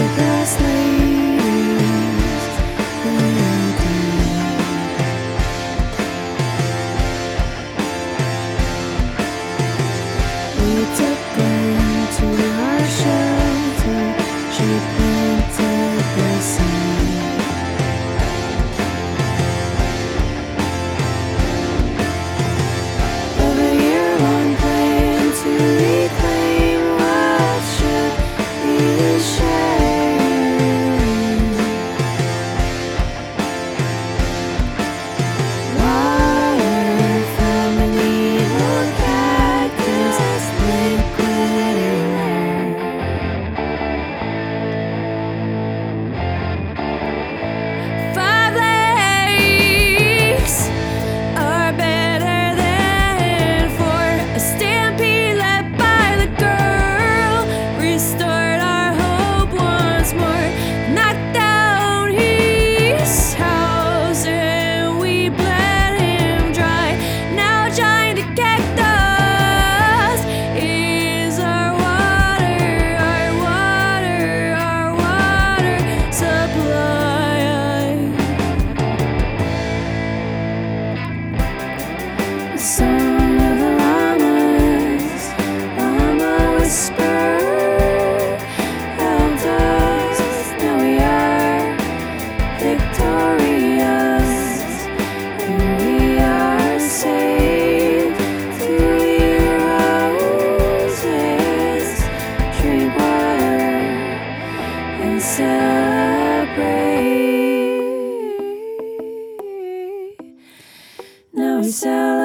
We So.